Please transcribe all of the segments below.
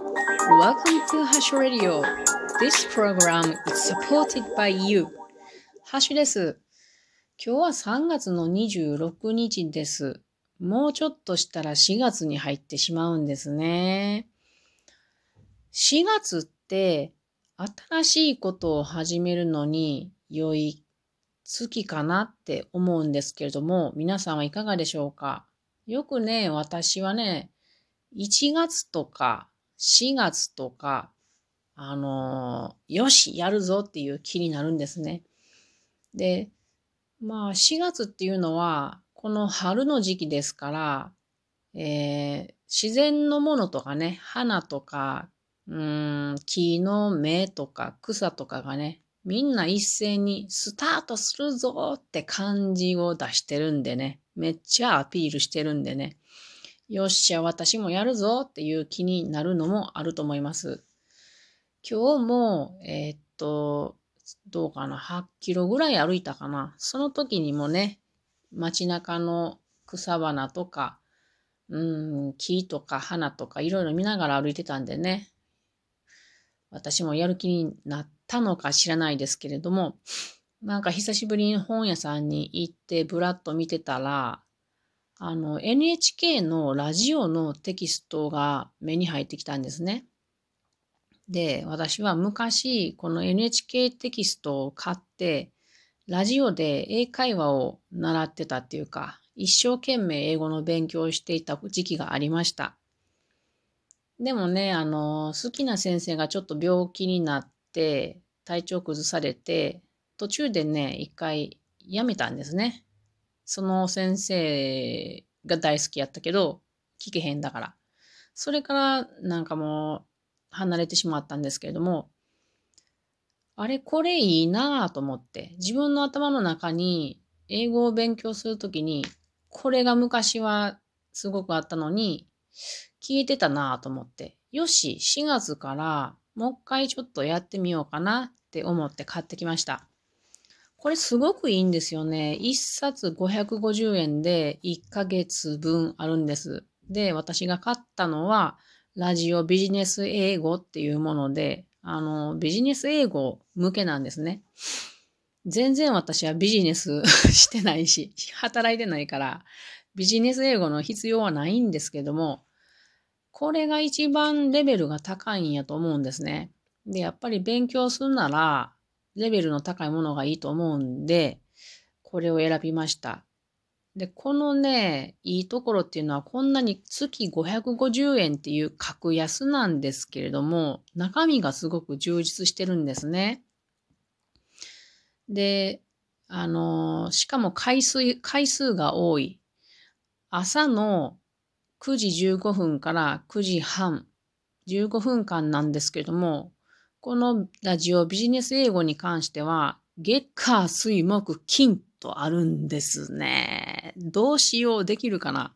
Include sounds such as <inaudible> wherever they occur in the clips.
Welcome to Hash Radio. This program is supported by you. ハシュです。今日は3月の26日です。もうちょっとしたら4月に入ってしまうんですね。4月って新しいことを始めるのに良い月かなって思うんですけれども、皆さんはいかがでしょうか？よくね、私はね、1月とか4月とか、あのー、よし、やるぞっていう気になるんですね。で、まあ4月っていうのは、この春の時期ですから、えー、自然のものとかね、花とか、うん、木の芽とか草とかがね、みんな一斉にスタートするぞって感じを出してるんでね、めっちゃアピールしてるんでね、よっしゃ、私もやるぞっていう気になるのもあると思います。今日も、えー、っと、どうかな、8キロぐらい歩いたかな。その時にもね、街中の草花とか、うん、木とか花とかいろいろ見ながら歩いてたんでね、私もやる気になったのか知らないですけれども、なんか久しぶりに本屋さんに行ってブラッと見てたら、あの、NHK のラジオのテキストが目に入ってきたんですね。で、私は昔、この NHK テキストを買って、ラジオで英会話を習ってたっていうか、一生懸命英語の勉強をしていた時期がありました。でもね、あの、好きな先生がちょっと病気になって、体調崩されて、途中でね、一回辞めたんですね。その先生が大好きやったけど、聞けへんだから。それからなんかもう離れてしまったんですけれども、あれ、これいいなぁと思って、自分の頭の中に英語を勉強するときに、これが昔はすごくあったのに、聞いてたなぁと思って、よし、4月からもう一回ちょっとやってみようかなって思って買ってきました。これすごくいいんですよね。1冊550円で1ヶ月分あるんです。で、私が買ったのは、ラジオビジネス英語っていうもので、あの、ビジネス英語向けなんですね。全然私はビジネス <laughs> してないし、働いてないから、ビジネス英語の必要はないんですけども、これが一番レベルが高いんやと思うんですね。で、やっぱり勉強するなら、レベルの高いものがいいと思うんで、これを選びました。で、このね、いいところっていうのはこんなに月550円っていう格安なんですけれども、中身がすごく充実してるんですね。で、あの、しかも回数、回数が多い。朝の9時15分から9時半、15分間なんですけれども、このラジオビジネス英語に関しては、月火水木金とあるんですね。どうしようできるかな？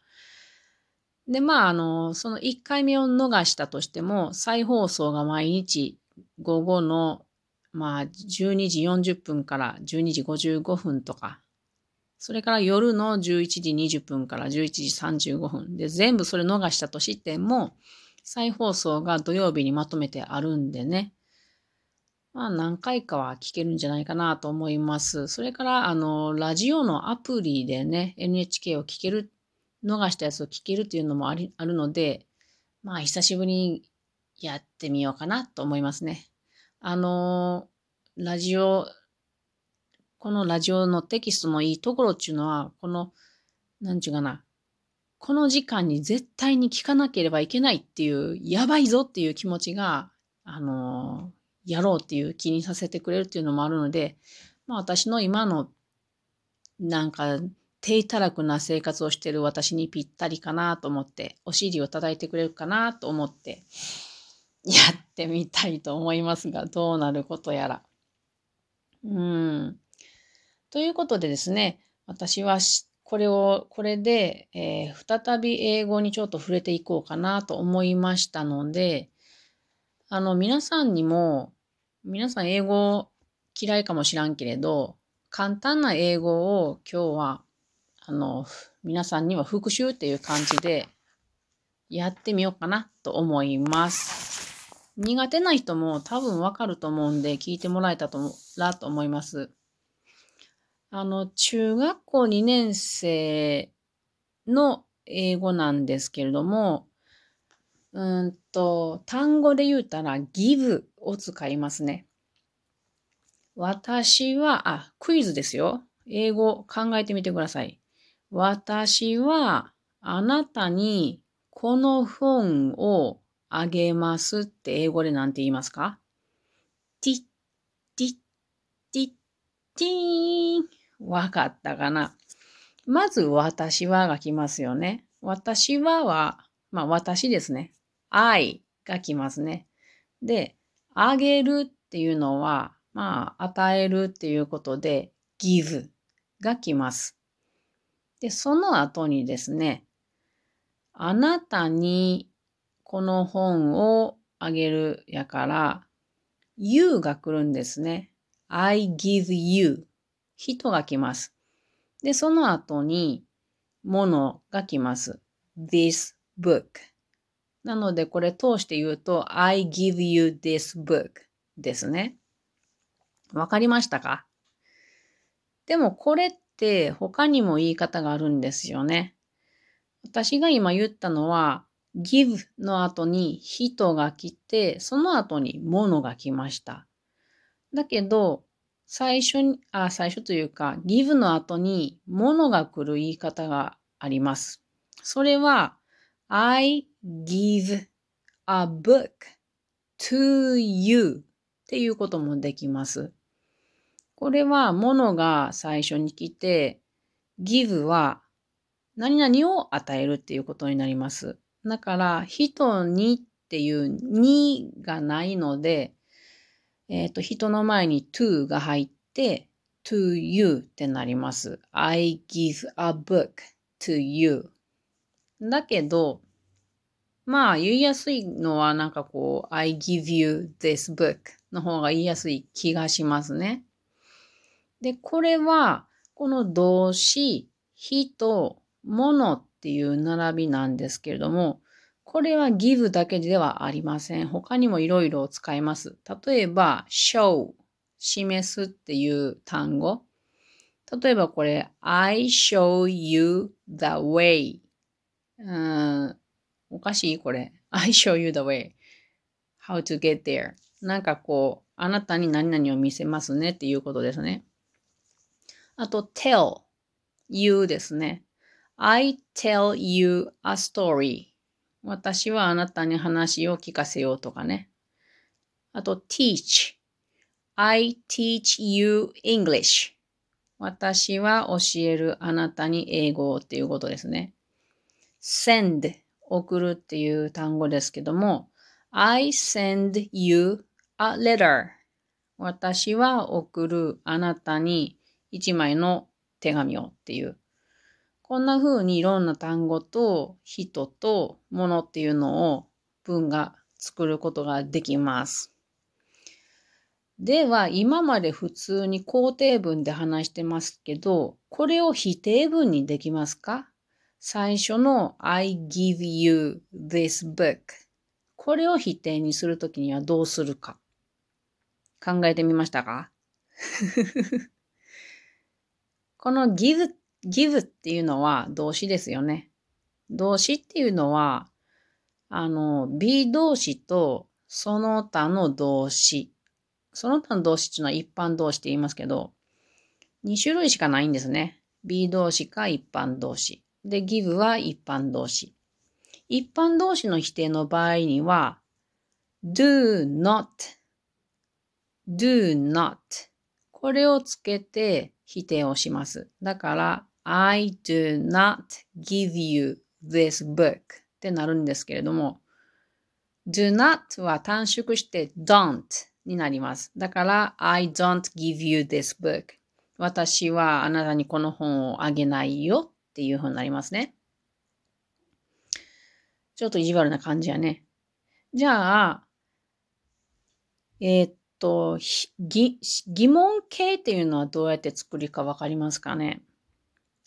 で、まあ、あの、その1回目を逃したとしても、再放送が毎日午後の、まあ、12時40分から12時55分とか、それから夜の11時20分から11時35分で、全部それ逃したとしても、再放送が土曜日にまとめてあるんでね。まあ何回かは聞けるんじゃないかなと思います。それから、あの、ラジオのアプリでね、NHK を聞ける、逃したやつを聞けるっていうのもありあるので、まあ久しぶりにやってみようかなと思いますね。あの、ラジオ、このラジオのテキストのいいところっていうのは、この、なんちゅうかな、この時間に絶対に聞かなければいけないっていう、やばいぞっていう気持ちが、あのやろうっていう気にさせてくれるっていうのもあるので、まあ私の今のなんか低たらくな生活をしてる私にぴったりかなと思って、お尻を叩いてくれるかなと思って、やってみたいと思いますが、どうなることやら。うん。ということでですね、私はこれを、これで、えー、再び英語にちょっと触れていこうかなと思いましたので、あの、皆さんにも、皆さん英語嫌いかもしらんけれど、簡単な英語を今日は、あの、皆さんには復習っていう感じでやってみようかなと思います。苦手な人も多分わかると思うんで聞いてもらえたらと思います。あの、中学校2年生の英語なんですけれども、うんと、単語で言うたら give を使いますね。私は、あ、クイズですよ。英語考えてみてください。私はあなたにこの本をあげますって英語で何て言いますか？ティッ、ティッ、ティッ、ティーン。わかったかな？まず私はが来ますよね。私はは、まあ私ですね。I が来ますね。で、あげるっていうのは、まあ与えるっていうことで give が来ます。で、その後にですね、あなたにこの本をあげるやから、you が来るんですね。I give you 人が来ます。で、その後に、ものが来ます。this book。なので、これ通して言うと、I give you this book ですね。わかりましたか？でも、これって他にも言い方があるんですよね。私が今言ったのは、give の後に人が来て、その後に物が来ました。だけど、最初に、あ、最初というか、give の後に物が来る言い方があります。それは、I give a book to you っていうこともできます。これは物が最初に来て、give は何々を与えるっていうことになります。だから、人にっていうにがないので、えっ、ー、と、人の前に to が入って、to you ってなります。I give a book to you. だけど、まあ言いやすいのはなんかこう、I give you this book の方が言いやすい気がしますね。で、これは、この動詞、人、物っていう並びなんですけれども、これは give だけではありません。他にもいろいろ使います。例えば、show、示すっていう単語。例えばこれ、I show you the way. うんおかしいこれ。<laughs> I show you the way. How to get there. なんかこう、あなたに何々を見せますねっていうことですね。あと、tell, you ですね。I tell you a story. 私はあなたに話を聞かせようとかね。あと、teach. I teach you English. 私は教えるあなたに英語っていうことですね。send 送るっていう単語ですけども、I send you a letter. 私は送るあなたに一枚の手紙をっていうこんな風にいろんな単語と人と物っていうのを文が作ることができます。では、今まで普通に肯定文で話してますけど、これを否定文にできますか？最初の I give you this book これを否定にするときにはどうするか考えてみましたか？<laughs> この give give っていうのは動詞ですよね。動詞っていうのは、あの、B 動詞とその他の動詞。その他の動詞っていうのは一般動詞って言いますけど、2種類しかないんですね。B 動詞か一般動詞。で、give は一般動詞。一般動詞の否定の場合には、do not, do not これをつけて否定をします。だから、I do not give you this book ってなるんですけれども、do not は短縮して don't になります。だから、I don't give you this book 私はあなたにこの本をあげないよっていうふうになりますね。ちょっと意地悪な感じやね。じゃあ、えー、っと、疑問形っていうのはどうやって作りかわかりますかね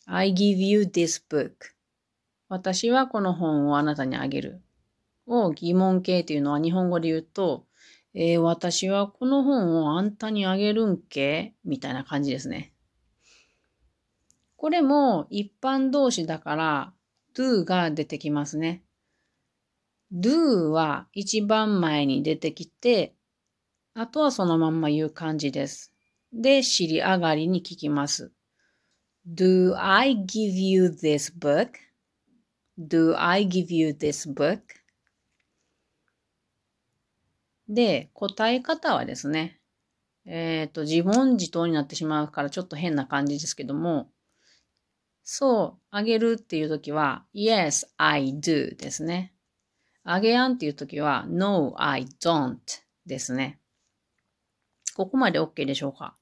I give you this book. 私はこの本をあなたにあげる。を疑問形というのは日本語で言うと、えー、私はこの本をあんたにあげるんけ？みたいな感じですね。これも一般動詞だから do が出てきますね。do は一番前に出てきて、あとはそのまんま言う感じです。で、尻上がりに聞きます。Do I give you this book?Do I give you this book? で、答え方はですね、えっ、ー、と、自問自答になってしまうからちょっと変な感じですけども、そう、あげるっていうときは、Yes, I do ですね。あげやんっていうときは、No, I don't ですね。ここまで OK でしょうか？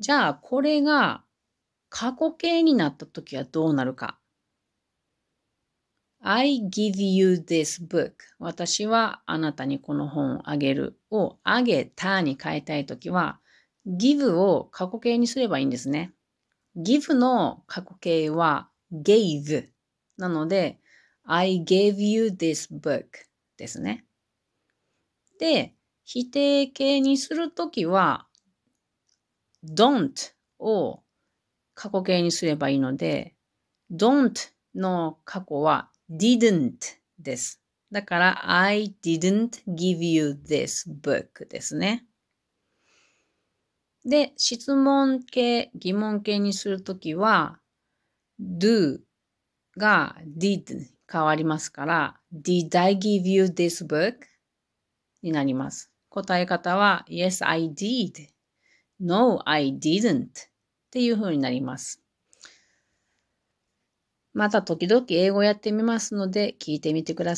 じゃあ、これが過去形になったときはどうなるか？I give you this book. 私はあなたにこの本をあげるをあげたに変えたいときは give を過去形にすればいいんですね。Give の過去形は gave なので I gave you this book ですね。で、否定形にするときは don't を過去形にすればいいので don't の過去は didn't です。だから I didn't give you this book ですね。で、質問形、疑問形にするときは do が did に変わりますから Did I give you this book? になります。答え方は Yes, I did. No, I didn't. っていう風になります。また時々英語やってみますので聞いてみてください。